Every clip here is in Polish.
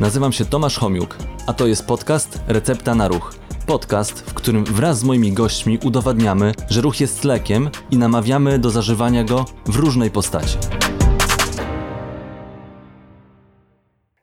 Nazywam się Tomasz Homiuk, a to jest podcast Recepta na Ruch. Podcast, w którym wraz z moimi gośćmi udowadniamy, że ruch jest lekiem i namawiamy do zażywania go w różnej postaci.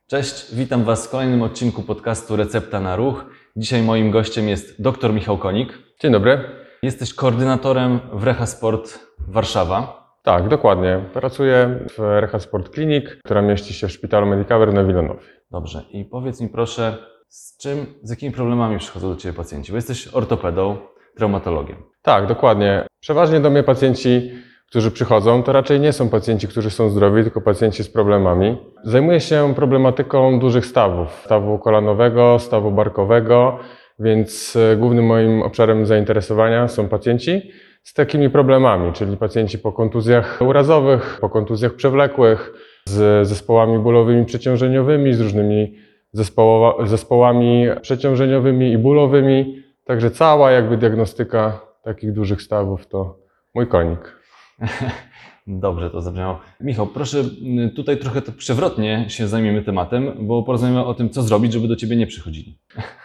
Cześć, witam Was w kolejnym odcinku podcastu Recepta na Ruch. Dzisiaj moim gościem jest dr Michał Konik. Dzień dobry. Jesteś koordynatorem w Reha Sport Warszawa. Tak, dokładnie. Pracuję w Reha Sport Clinic, która mieści się w szpitalu Medicover na Wilanowie. Dobrze, i powiedz mi proszę, z czym, z jakimi problemami przychodzą do Ciebie pacjenci? Bo jesteś ortopedą, traumatologiem. Tak, dokładnie. Przeważnie do mnie pacjenci, którzy przychodzą, to raczej nie są pacjenci, którzy są zdrowi, tylko pacjenci z problemami. Zajmuję się problematyką dużych stawów, stawu kolanowego, stawu barkowego, więc e, głównym moim obszarem zainteresowania są pacjenci z takimi problemami, czyli pacjenci po kontuzjach urazowych, po kontuzjach przewlekłych, z zespołami bólowymi przeciążeniowymi, z różnymi zespołami przeciążeniowymi i bólowymi. Także cała jakby diagnostyka takich dużych stawów to mój konik. Dobrze to zabrzmiało. Michał, proszę y, tutaj trochę przewrotnie się zajmiemy tematem, bo porozmawiamy o tym, co zrobić, żeby do Ciebie nie przychodzili.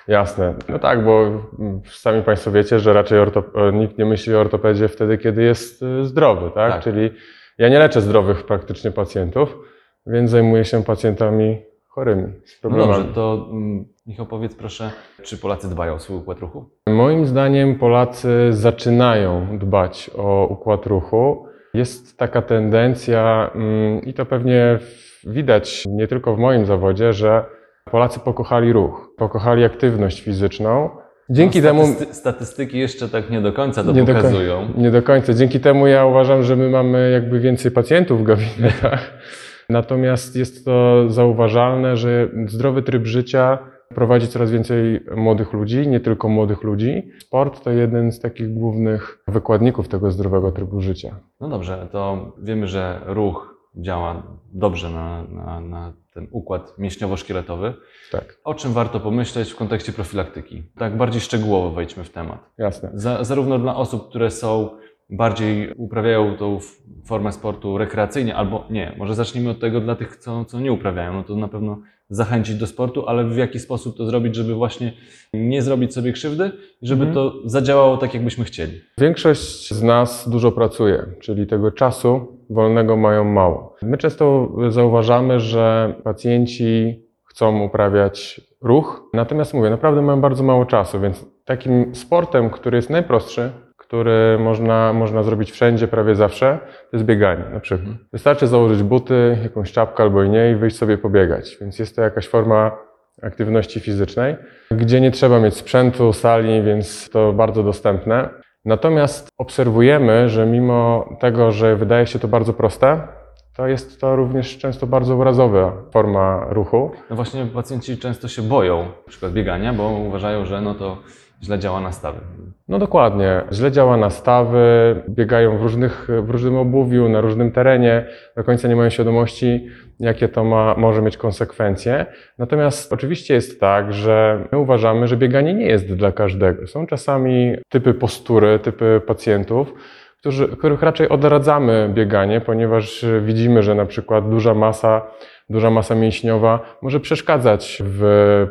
Jasne. No tak, bo mm, sami Państwo wiecie, że raczej orto- nikt nie myśli o ortopedzie wtedy, kiedy jest y, zdrowy, tak? Tak. Czyli ja nie leczę zdrowych praktycznie pacjentów, więc zajmuję się pacjentami chorymi, z No problemami. dobrze, to mm, Michał powiedz proszę, czy Polacy dbają o swój układ ruchu? Moim zdaniem Polacy zaczynają dbać o układ ruchu. Jest taka tendencja, mm, i to pewnie widać nie tylko w moim zawodzie, że Polacy pokochali ruch, pokochali aktywność fizyczną. Dzięki No, temu. statysty- Statystyki jeszcze tak nie do końca to Nie do pokazują. Nie do końca. Dzięki temu ja uważam, że my mamy jakby więcej pacjentów w gabinetach. Natomiast jest to zauważalne, że zdrowy tryb życia prowadzi coraz więcej młodych ludzi, nie tylko młodych ludzi. Sport to jeden z takich głównych wykładników tego zdrowego trybu życia. No dobrze, to wiemy, że ruch działa dobrze na, na, na ten układ mięśniowo-szkieletowy. Tak, O czym warto pomyśleć w kontekście profilaktyki? Tak bardziej szczegółowo wejdźmy w temat. jasne. Za, zarówno dla osób, które są bardziej uprawiają tą formę sportu rekreacyjnie, albo nie, może zacznijmy od tego dla tych, co, co nie uprawiają, no to na pewno zachęcić do sportu, ale w jaki sposób to zrobić, żeby właśnie nie zrobić sobie krzywdy, żeby Mhm. to zadziałało tak, jakbyśmy chcieli. Większość z nas dużo pracuje, czyli tego czasu wolnego mają mało. My często zauważamy, że pacjenci chcą uprawiać ruch, natomiast mówię, naprawdę mają bardzo mało czasu, więc takim sportem, który jest najprostszy, który można, można zrobić wszędzie, prawie zawsze, to jest bieganie na przykład. Wystarczy założyć buty, jakąś czapkę albo i nie i wyjść sobie pobiegać, więc jest to jakaś forma aktywności fizycznej, gdzie nie trzeba mieć sprzętu, sali, więc to bardzo dostępne. Natomiast obserwujemy, że mimo tego, że wydaje się to bardzo proste, to jest to również często bardzo urazowa forma ruchu. No właśnie pacjenci często się boją na przykład biegania, bo uważają, że no to źle działa na stawy. No dokładnie, źle działa na stawy, biegają w, różnych, w różnym obuwiu, na różnym terenie, do końca nie mają świadomości, jakie to ma, może mieć konsekwencje. Natomiast oczywiście jest tak, że my uważamy, że bieganie nie jest dla każdego. Są czasami typy postury, typy pacjentów, którzy, których raczej odradzamy bieganie, ponieważ widzimy, że na przykład duża masa, duża masa mięśniowa może przeszkadzać w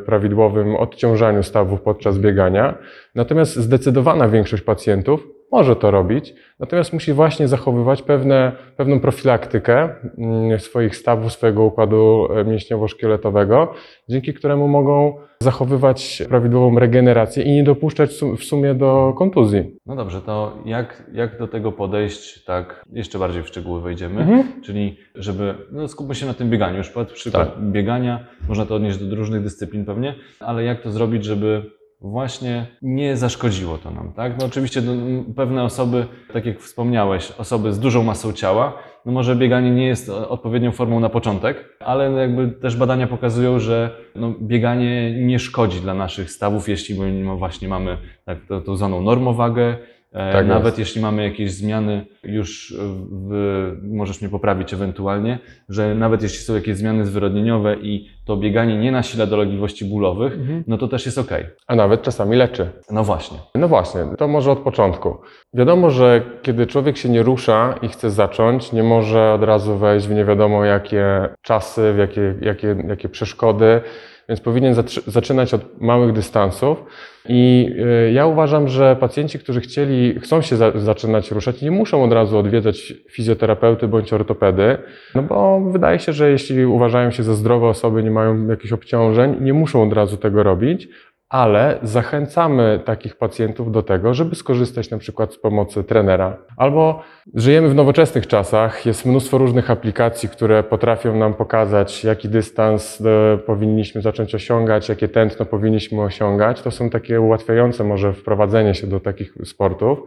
prawidłowym odciążaniu stawów podczas biegania. Natomiast zdecydowana większość pacjentów może to robić, natomiast musi właśnie zachowywać pewne, pewną profilaktykę mm, swoich stawów, swojego układu e, mięśniowo-szkieletowego, dzięki któremu mogą zachowywać prawidłową regenerację i nie dopuszczać w sumie do kontuzji. No dobrze, to jak, jak do tego podejść, tak jeszcze bardziej w szczegóły wejdziemy, Mhm. czyli żeby, no skupmy się na tym bieganiu, już przykład Tak. biegania, można to odnieść do różnych dyscyplin pewnie, ale jak to zrobić, żeby właśnie nie zaszkodziło to nam, tak? No oczywiście no, pewne osoby, tak jak wspomniałeś, osoby z dużą masą ciała, no może bieganie nie jest o- odpowiednią formą na początek, ale no jakby też badania pokazują, że no bieganie nie szkodzi dla naszych stawów, jeśli my no właśnie mamy tak, to, tą zwaną normowagę, E, Tak Nawet jest. jeśli mamy jakieś zmiany, już w, możesz mnie poprawić ewentualnie, że nawet jeśli są jakieś zmiany zwyrodnieniowe i to bieganie nie nasila dolegliwości bólowych, no to też jest ok. A nawet czasami leczy. No właśnie. No właśnie, to może od początku. Wiadomo, że kiedy człowiek się nie rusza i chce zacząć, nie może od razu wejść w nie wiadomo jakie czasy, w jakie, jakie, jakie przeszkody, więc powinien zaczynać od małych dystansów. I y, ja uważam, że pacjenci, którzy chcieli, chcą się za, zaczynać ruszać, nie muszą od razu odwiedzać fizjoterapeuty bądź ortopedy, no bo wydaje się, że jeśli uważają się za zdrowe osoby, nie mają jakichś obciążeń, nie muszą od razu tego robić ale zachęcamy takich pacjentów do tego, żeby skorzystać na przykład z pomocy trenera. Albo żyjemy w nowoczesnych czasach, jest mnóstwo różnych aplikacji, które potrafią nam pokazać, jaki dystans e, powinniśmy zacząć osiągać, jakie tętno powinniśmy osiągać. To są takie ułatwiające może wprowadzenie się do takich sportów.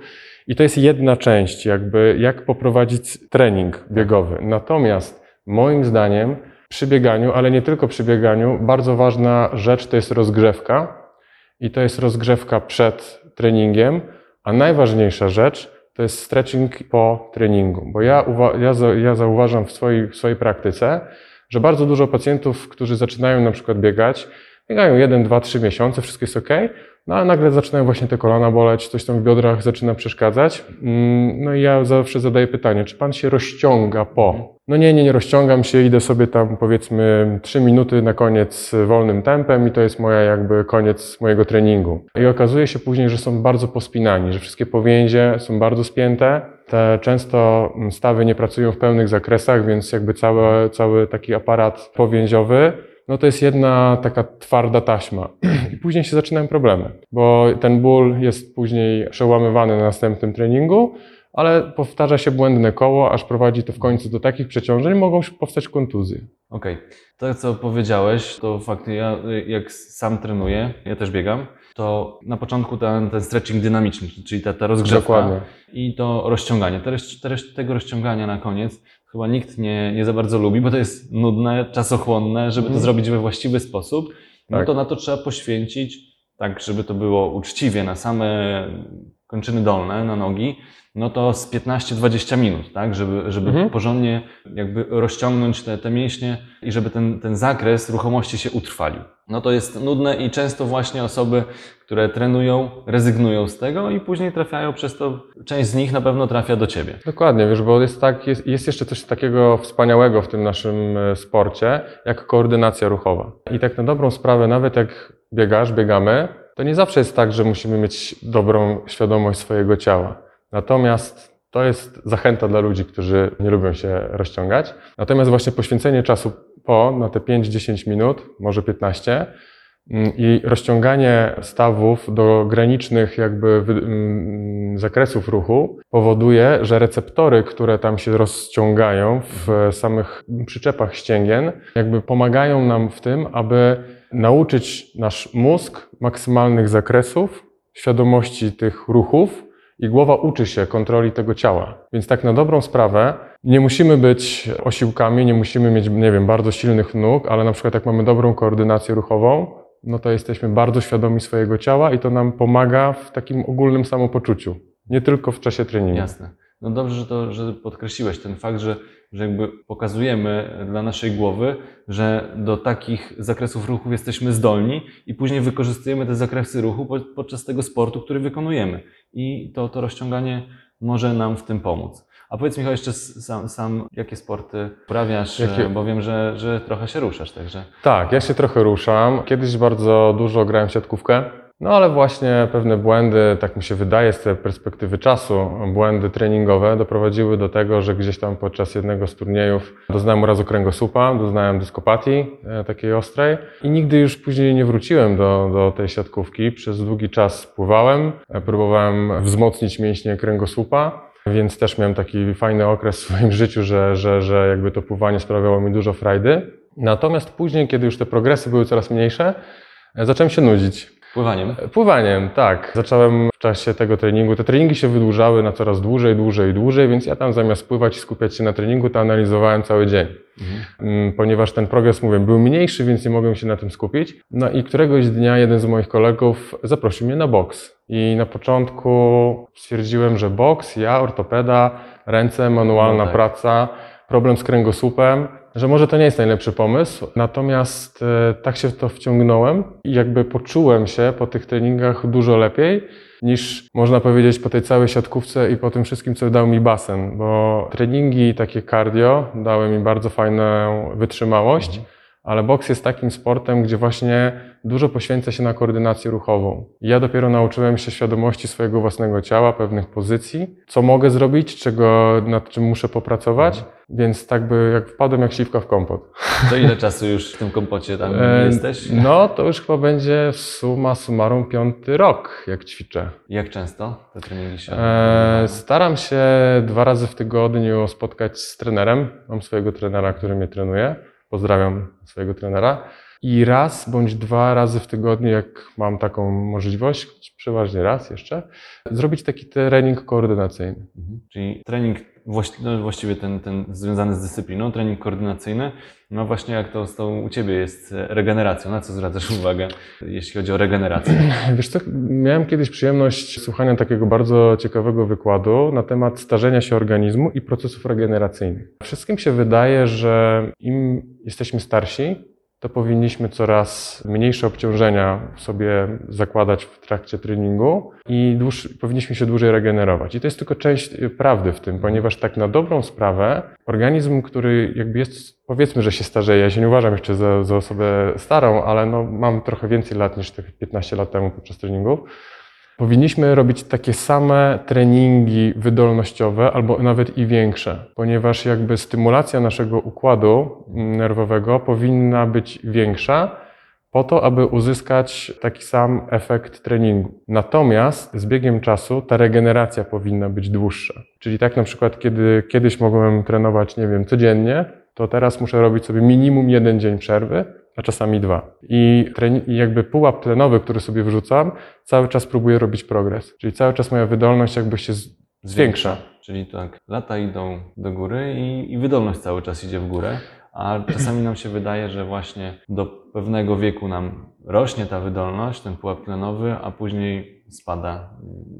I to jest jedna część, jakby jak poprowadzić trening biegowy. Natomiast moim zdaniem przy bieganiu, ale nie tylko przy bieganiu, bardzo ważna rzecz to jest rozgrzewka i to jest rozgrzewka przed treningiem, a najważniejsza rzecz to jest stretching po treningu, bo ja, ja, ja zauważam w swojej, w swojej praktyce, że bardzo dużo pacjentów, którzy zaczynają na przykład biegać, biegają 1, 2, 3 miesiące, wszystko jest ok, no ale nagle zaczynają właśnie te kolana boleć, coś tam w biodrach zaczyna przeszkadzać. Mm, No i ja zawsze zadaję pytanie, czy pan się rozciąga po? No nie, nie, nie rozciągam się, idę sobie tam powiedzmy 3 minuty na koniec wolnym tempem i to jest moja jakby koniec mojego treningu. I okazuje się później, że są bardzo pospinani, że wszystkie powięzie są bardzo spięte. Te często mm, stawy nie pracują w pełnych zakresach, więc jakby cały, cały taki aparat powięziowy no to jest jedna taka twarda taśma. I później się zaczynają problemy, bo ten ból jest później przełamywany na następnym treningu, ale powtarza się błędne koło, aż prowadzi to w końcu do takich przeciążeń, mogą powstać kontuzje. Okej. To, co powiedziałeś, to faktycznie ja jak sam trenuję, ja też biegam, to na początku ten, ten stretching dynamiczny, czyli ta, ta rozgrzewka Dokładnie. i to rozciąganie. Teraz tego rozciągania na koniec chyba nikt nie, nie za bardzo lubi, bo to jest nudne, czasochłonne, żeby to Mhm. zrobić we właściwy sposób, no Tak. to na to trzeba poświęcić, tak żeby to było uczciwie, na same kończyny dolne, na nogi, no to z 15-20 minut, tak, żeby, żeby Mhm. porządnie jakby rozciągnąć te, te mięśnie i żeby ten, ten zakres ruchomości się utrwalił. No to jest nudne i często właśnie osoby, które trenują, rezygnują z tego i później trafiają przez to, część z nich na pewno trafia do ciebie. Dokładnie, wiesz, bo jest, tak, jest, jest jeszcze coś takiego wspaniałego w tym naszym e, sporcie, jak koordynacja ruchowa. I tak na dobrą sprawę, nawet jak biegasz, biegamy, to nie zawsze jest tak, że musimy mieć dobrą świadomość swojego ciała. Natomiast to jest zachęta dla ludzi, którzy nie lubią się rozciągać. Natomiast właśnie poświęcenie czasu po, na te 5-10 minut, może 15, Mm, I rozciąganie stawów do granicznych jakby mm, zakresów ruchu powoduje, że receptory, które tam się rozciągają w samych przyczepach ścięgien, jakby pomagają nam w tym, aby nauczyć nasz mózg maksymalnych zakresów, świadomości tych ruchów i głowa uczy się kontroli tego ciała. Więc tak na dobrą sprawę nie musimy być osiłkami, nie musimy mieć, nie wiem, bardzo silnych nóg, ale na przykład jak mamy dobrą koordynację ruchową, no to jesteśmy bardzo świadomi swojego ciała i to nam pomaga w takim ogólnym samopoczuciu. Nie tylko w czasie treningu. Jasne. No dobrze, że to, że podkreśliłeś ten fakt, że, że jakby pokazujemy dla naszej głowy, że do takich zakresów ruchów jesteśmy zdolni i później wykorzystujemy te zakresy ruchu po- podczas tego sportu, który wykonujemy. I to, to rozciąganie może nam w tym pomóc. A powiedz Michał jeszcze sam, sam jakie sporty uprawiasz, Jakie- e, bo wiem, że, że trochę się ruszasz, także Tak, ja się trochę ruszam. Kiedyś bardzo dużo grałem w siatkówkę. No ale właśnie pewne błędy, tak mi się wydaje z tej perspektywy czasu, błędy treningowe doprowadziły do tego, że gdzieś tam podczas jednego z turniejów doznałem urazu kręgosłupa, doznałem dyskopatii e, takiej ostrej i nigdy już później nie wróciłem do, do tej siatkówki. Przez długi czas pływałem, e, próbowałem wzmocnić mięśnie kręgosłupa. Więc też miałem taki fajny okres w swoim życiu, że, że, że jakby to pływanie sprawiało mi dużo frajdy. Natomiast później, kiedy już te progresy były coraz mniejsze, e, zacząłem się nudzić. Pływaniem. Pływaniem, tak. Zacząłem w czasie tego treningu. Te treningi się wydłużały na coraz dłużej, dłużej dłużej, więc ja tam zamiast pływać i skupiać się na treningu, to analizowałem cały dzień. Mhm. Mm, Ponieważ ten progres, mówię, był mniejszy, więc nie mogłem się na tym skupić. No i któregoś dnia jeden z moich kolegów zaprosił mnie na boks. I na początku stwierdziłem, że boks, ja, ortopeda, ręce, manualna No tak. praca, problem z kręgosłupem, że może to nie jest najlepszy pomysł. Natomiast e, tak się w to wciągnąłem i jakby poczułem się po tych treningach dużo lepiej niż można powiedzieć po tej całej siatkówce i po tym wszystkim, co dał mi basen, bo treningi takie cardio dały mi bardzo fajną wytrzymałość, ale boks jest takim sportem, gdzie właśnie dużo poświęca się na koordynację ruchową. Ja dopiero nauczyłem się świadomości swojego własnego ciała, pewnych pozycji, co mogę zrobić, czego, nad czym muszę popracować, więc tak by jak wpadłem jak śliwka w kompot. To ile czasu już w tym kompocie tam E, jesteś? No, to już chyba będzie summa summarum piąty rok, jak ćwiczę. Jak często te treningi się E, staram się dwa razy w tygodniu spotkać z trenerem. Mam swojego trenera, który mnie trenuje. Pozdrawiam swojego trenera. I raz bądź dwa razy w tygodniu, jak mam taką możliwość, przeważnie raz jeszcze, zrobić taki trening koordynacyjny. Mhm. Czyli trening, właściwie ten, ten związany z dyscypliną, trening koordynacyjny, no właśnie jak to z tą u Ciebie jest e, regeneracją, na co zwracasz uwagę, jeśli chodzi o regenerację? Wiesz co, miałem kiedyś przyjemność słuchania takiego bardzo ciekawego wykładu na temat starzenia się organizmu i procesów regeneracyjnych. Wszystkim się wydaje, że im jesteśmy starsi, to powinniśmy coraz mniejsze obciążenia sobie zakładać w trakcie treningu i dłuż, powinniśmy się dłużej regenerować. I to jest tylko część y, prawdy w tym, ponieważ tak na dobrą sprawę organizm, który jakby jest, powiedzmy, że się starzeje, ja się nie uważam jeszcze za, za osobę starą, ale no, mam trochę więcej lat niż tych 15 lat temu podczas treningów, Powinniśmy robić takie same treningi wydolnościowe albo nawet i większe, ponieważ jakby stymulacja naszego układu nerwowego powinna być większa po to, aby uzyskać taki sam efekt treningu. Natomiast z biegiem czasu ta regeneracja powinna być dłuższa. Czyli tak na przykład, kiedy kiedyś mogłem trenować, nie wiem, codziennie, to teraz muszę robić sobie minimum jeden dzień przerwy, a czasami dwa. I, jakby pułap tlenowy, który sobie wrzucam, cały czas próbuję robić progres. Czyli cały czas moja wydolność jakby się zwiększa. Czyli tak, lata idą do góry i, i wydolność cały czas idzie w górę, a czasami nam się wydaje, że właśnie do pewnego wieku nam rośnie ta wydolność, ten pułap tlenowy, a później spada,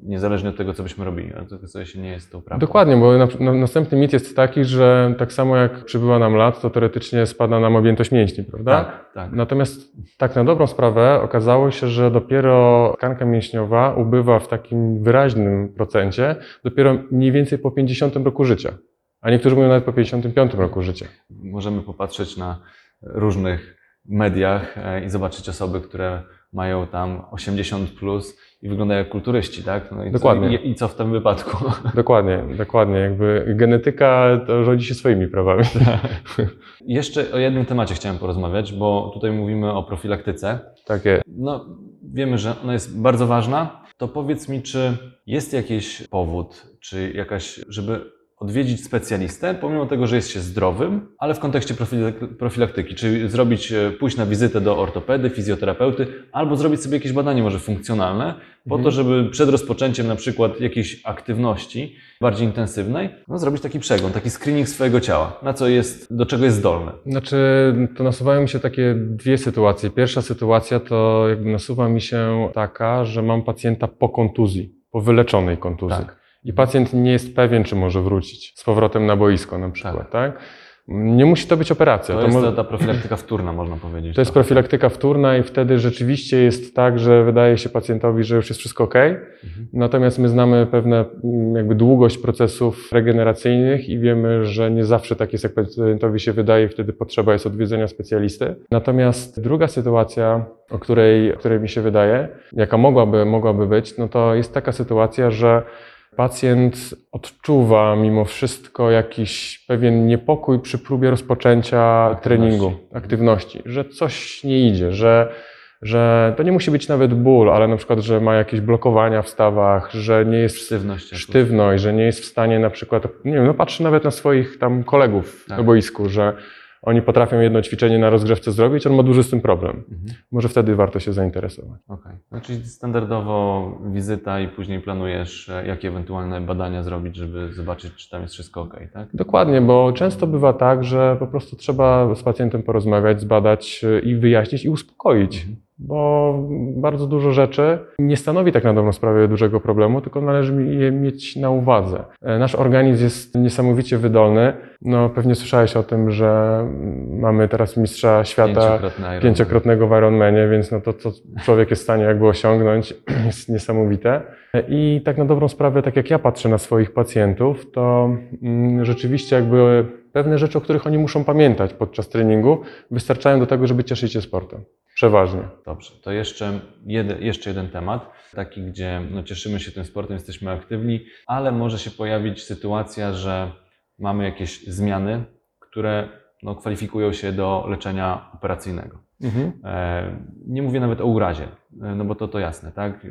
niezależnie od tego, co byśmy robili. Ale to to się nie jest tą prawdą. Dokładnie, bo na, na, następny mit jest taki, że tak samo jak przybywa nam lat, to teoretycznie spada nam objętość mięśni, prawda? Tak, tak. Natomiast tak na dobrą sprawę okazało się, że dopiero tkanka mięśniowa ubywa w takim wyraźnym procencie dopiero mniej więcej po 50 roku życia. A niektórzy mówią nawet po 55 roku życia. Możemy popatrzeć na różnych mediach e, i zobaczyć osoby, które mają tam 80 plus i wyglądają jak kulturyści, tak? No i Dokładnie. Co, i, I co w tym wypadku? Dokładnie, dokładnie. Jakby genetyka to rządzi się swoimi prawami. Jeszcze o jednym temacie chciałem porozmawiać, bo tutaj mówimy o profilaktyce. Takie. No, wiemy, że ona jest bardzo ważna. To powiedz mi, czy jest jakiś powód, czy jakaś, żeby odwiedzić specjalistę, pomimo tego, że jest się zdrowym, ale w kontekście profilak- profilaktyki, czy zrobić, e, pójść na wizytę do ortopedy, fizjoterapeuty, albo zrobić sobie jakieś badanie może funkcjonalne, po Mhm. to, żeby przed rozpoczęciem na przykład jakiejś aktywności bardziej intensywnej, no, zrobić taki przegląd, taki screening swojego ciała, na co jest, do czego jest zdolne. Znaczy, to nasuwają mi się takie dwie sytuacje. Pierwsza sytuacja to jakby nasuwa mi się taka, że mam pacjenta po kontuzji, po wyleczonej kontuzji. Tak. I pacjent nie jest pewien, czy może wrócić z powrotem na boisko na przykład, tak? Nie musi to być operacja. To jest może- ta, profilaktyka wtórna, można powiedzieć. to jest trochę. profilaktyka wtórna i wtedy rzeczywiście jest tak, że wydaje się pacjentowi, że już jest wszystko ok. Mhm. Natomiast my znamy pewne mm, jakby długość procesów regeneracyjnych i wiemy, że nie zawsze tak jest, jak pacjentowi się wydaje, wtedy potrzeba jest odwiedzenia specjalisty. Natomiast druga sytuacja, o której, o której mi się wydaje, jaka mogłaby, mogłaby być, no to jest taka sytuacja, że pacjent odczuwa mimo wszystko jakiś pewien niepokój przy próbie rozpoczęcia Aktywności. treningu, aktywności, że coś nie idzie, że, że to nie musi być nawet ból, ale na przykład, że ma jakieś blokowania w stawach, że nie jest Sztywność. sztywność, że nie jest w stanie na przykład, nie wiem, no patrzy nawet na swoich tam kolegów Tak. na boisku, że oni potrafią jedno ćwiczenie na rozgrzewce zrobić, on ma duży z tym problem. Mhm. Może wtedy warto się zainteresować. Okej. No, czyli standardowo wizyta i później planujesz, e, jakie ewentualne badania zrobić, żeby zobaczyć, czy tam jest wszystko ok, tak? Dokładnie, bo często bywa tak, że po prostu trzeba z pacjentem porozmawiać, zbadać y, i wyjaśnić i uspokoić, Mhm. Bo bardzo dużo rzeczy nie stanowi tak na dobrą sprawę dużego problemu, tylko należy je mieć na uwadze. E, Nasz organizm jest niesamowicie wydolny. No, pewnie słyszałeś o tym, że mamy teraz mistrza świata Ironman. pięciokrotnego w Ironmanie, więc no to, co człowiek jest w stanie jakby osiągnąć, jest niesamowite. I tak na dobrą sprawę, tak jak ja patrzę na swoich pacjentów, to mm, rzeczywiście jakby pewne rzeczy, o których oni muszą pamiętać podczas treningu, wystarczają do tego, żeby cieszyć się sportem. Przeważnie. Dobrze, to jeszcze jeden, jeszcze jeden temat, taki, gdzie no, cieszymy się tym sportem, jesteśmy aktywni, ale może się pojawić sytuacja, że mamy jakieś zmiany, które no, kwalifikują się do leczenia operacyjnego. E, Nie mówię nawet o urazie, e, no bo to to jasne, tak? E,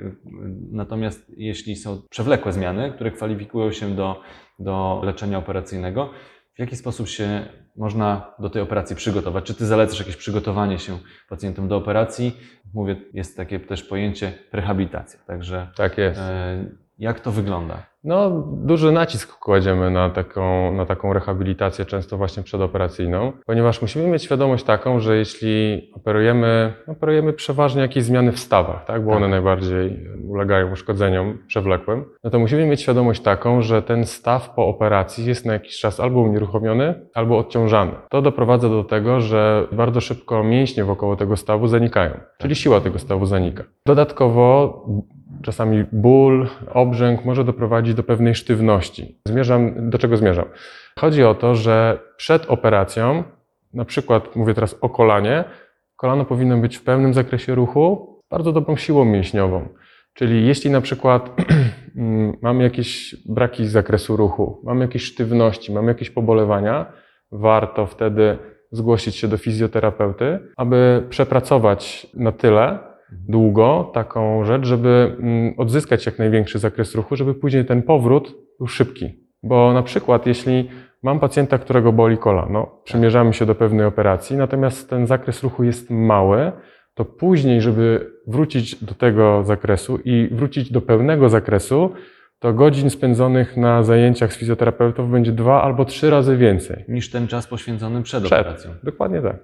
Natomiast jeśli są przewlekłe zmiany, które kwalifikują się do, do leczenia operacyjnego, w jaki sposób się można do tej operacji przygotować? Czy ty zalecasz jakieś przygotowanie się pacjentom do operacji? Mówię, jest takie też pojęcie rehabilitacja, także Tak jest. e, jak to wygląda? No, duży nacisk kładziemy na taką, na taką rehabilitację, często właśnie przedoperacyjną, ponieważ musimy mieć świadomość taką, że jeśli operujemy, operujemy przeważnie jakieś zmiany w stawach, tak, bo Tak. one najbardziej ulegają uszkodzeniom przewlekłym, no to musimy mieć świadomość taką, że ten staw po operacji jest na jakiś czas albo unieruchomiony, albo odciążany. To doprowadza do tego, że bardzo szybko mięśnie wokoło tego stawu zanikają, czyli siła tego stawu zanika. Dodatkowo Czasami ból, obrzęk może doprowadzić do pewnej sztywności. Zmierzam, do czego zmierzam? Chodzi o to, że przed operacją, na przykład mówię teraz o kolanie, kolano powinno być w pełnym zakresie ruchu, bardzo dobrą siłą mięśniową. Czyli jeśli na przykład mm, mamy jakieś braki z zakresu ruchu, mamy jakieś sztywności, mamy jakieś pobolewania, warto wtedy zgłosić się do fizjoterapeuty, aby przepracować na tyle, długo taką rzecz, żeby mm, odzyskać jak największy zakres ruchu, żeby później ten powrót był szybki. Bo na przykład, jeśli mam pacjenta, którego boli kolano, przymierzamy się do pewnej operacji, natomiast ten zakres ruchu jest mały, to później, żeby wrócić do tego zakresu i wrócić do pełnego zakresu, to godzin spędzonych na zajęciach z fizjoterapeutów będzie dwa albo trzy razy więcej. Niż ten czas poświęcony przed, Przed. operacją. Dokładnie tak.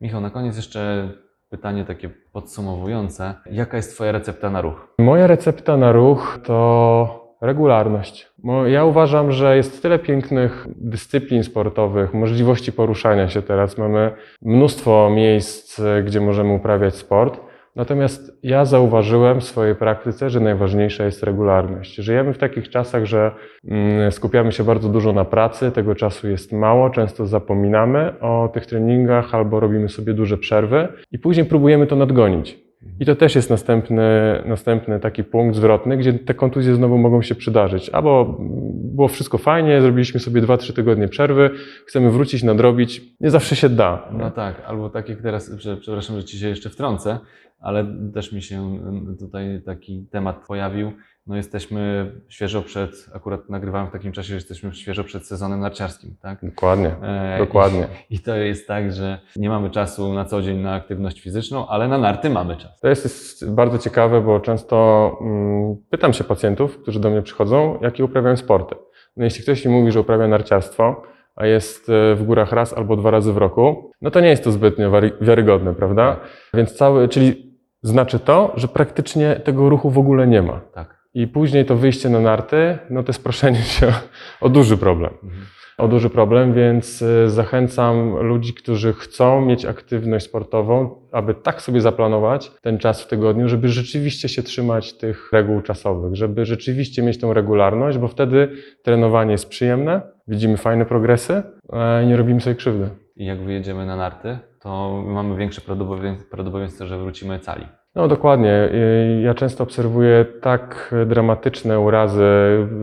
Michał, na koniec jeszcze pytanie takie podsumowujące. Jaka jest Twoja recepta na ruch? Moja recepta na ruch to regularność. Bo ja uważam, że jest tyle pięknych dyscyplin sportowych, możliwości poruszania się teraz. Mamy mnóstwo miejsc, gdzie możemy uprawiać sport. Natomiast ja zauważyłem w swojej praktyce, że najważniejsza jest regularność. Żyjemy w takich czasach, że mm, skupiamy się bardzo dużo na pracy, tego czasu jest mało, często zapominamy o tych treningach albo robimy sobie duże przerwy i później próbujemy to nadgonić. I to też jest następny, następny taki punkt zwrotny, gdzie te kontuzje znowu mogą się przydarzyć. Albo było wszystko fajnie, zrobiliśmy sobie 2-3 tygodnie przerwy, chcemy wrócić, nadrobić. Nie zawsze się da. No tak, albo tak jak teraz, prze- przepraszam, że Ci się jeszcze wtrącę, ale też mi się tutaj taki temat pojawił. No jesteśmy świeżo przed, akurat nagrywałem w takim czasie, że jesteśmy świeżo przed sezonem narciarskim, tak? Dokładnie. E, Dokładnie. I, I to jest tak, że nie mamy czasu na co dzień na aktywność fizyczną, ale na narty mamy czas. To jest, jest bardzo ciekawe, bo często mm, pytam się pacjentów, którzy do mnie przychodzą, jakie uprawiają sporty. No jeśli ktoś mi mówi, że uprawia narciarstwo, a jest e, w górach raz albo dwa razy w roku, no to nie jest to zbytnio wiarygodne, prawda? Więc cały, czyli znaczy to, że praktycznie tego ruchu w ogóle nie ma. Tak. I później to wyjście na narty, no to jest proszenie się o, duży problem. O duży problem, więc y, zachęcam ludzi, którzy chcą mieć aktywność sportową, aby tak sobie zaplanować ten czas w tygodniu, żeby rzeczywiście się trzymać tych reguł czasowych, żeby rzeczywiście mieć tą regularność, bo wtedy trenowanie jest przyjemne, widzimy fajne progresy e, i nie robimy sobie krzywdy. I jak wyjedziemy na narty, to mamy większe prawdopodobieństwo że wrócimy cali. No dokładnie. Ja często obserwuję tak dramatyczne urazy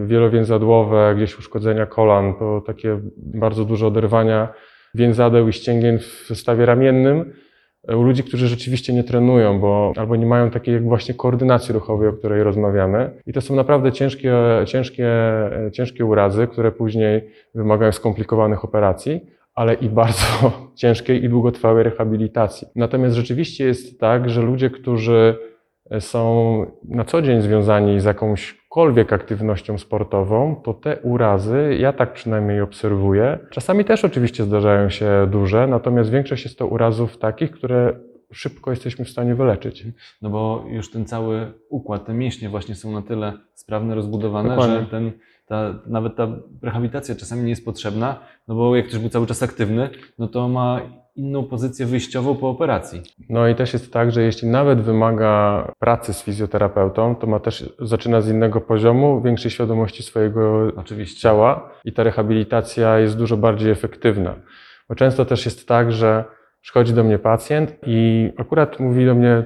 wielowięzadłowe, gdzieś uszkodzenia kolan, to takie bardzo duże oderwania więzadeł i ścięgien w stawie ramiennym u ludzi, którzy rzeczywiście nie trenują, bo albo nie mają takiej jak właśnie koordynacji ruchowej, o której rozmawiamy. I to są naprawdę ciężkie, ciężkie, ciężkie urazy, które później wymagają skomplikowanych operacji, ale i bardzo ciężkiej i długotrwałej rehabilitacji. Natomiast rzeczywiście jest tak, że ludzie, którzy są na co dzień związani z jakąśkolwiek aktywnością sportową, to te urazy, ja tak przynajmniej obserwuję, czasami też oczywiście zdarzają się duże, natomiast większość jest to urazów takich, które szybko jesteśmy w stanie wyleczyć. No bo już ten cały układ, te mięśnie właśnie są na tyle sprawne, rozbudowane, Dokładnie. że ten, ta, nawet ta rehabilitacja czasami nie jest potrzebna, no bo jak ktoś był cały czas aktywny, no to ma inną pozycję wyjściową po operacji. No i też jest tak, że jeśli nawet wymaga pracy z fizjoterapeutą, to ma też, zaczyna z innego poziomu, większej świadomości swojego Oczywiście. ciała i ta rehabilitacja jest dużo bardziej efektywna. Bo często też jest tak, że przychodzi do mnie pacjent i akurat mówi do mnie,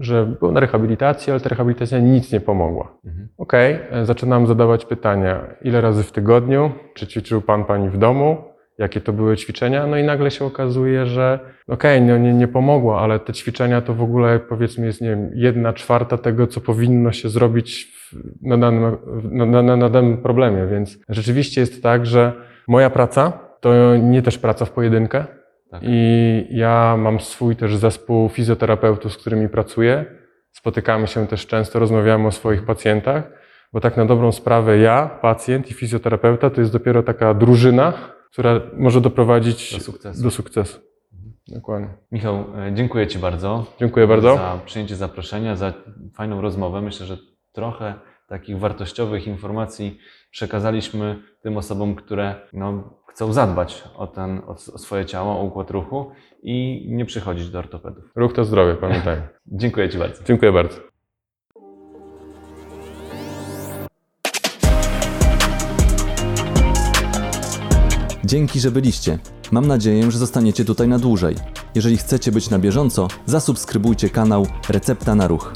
że był na rehabilitacji, ale ta rehabilitacja nic nie pomogła. Mhm. Okej, e, zaczynam zadawać pytania, ile razy w tygodniu, czy ćwiczył pan, pani w domu, jakie to były ćwiczenia, no i nagle się okazuje, że okej, no nie, nie pomogło, ale te ćwiczenia to w ogóle powiedzmy jest, nie wiem, jedna czwarta tego, co powinno się zrobić w, na, danym, na, na, na danym problemie, więc rzeczywiście jest tak, że moja praca to nie też praca w pojedynkę Tak. i ja mam swój też zespół fizjoterapeutów, z którymi pracuję, spotykamy się też często, rozmawiamy o swoich pacjentach, bo tak na dobrą sprawę ja, pacjent i fizjoterapeuta to jest dopiero taka drużyna, która może doprowadzić Do sukcesu. do sukcesu. Dokładnie. Michał, e, dziękuję Ci bardzo. Dziękuję bardzo. Za przyjęcie zaproszenia, za fajną rozmowę. Myślę, że trochę takich wartościowych informacji przekazaliśmy tym osobom, które no, chcą zadbać o, ten, o swoje ciało, o układ ruchu i nie przychodzić do ortopedów. Ruch to zdrowie, pamiętaj. Dziękuję Ci bardzo. Dziękuję bardzo. Dzięki, że byliście. Mam nadzieję, że zostaniecie tutaj na dłużej. Jeżeli chcecie być na bieżąco, zasubskrybujcie kanał Recepta na Ruch.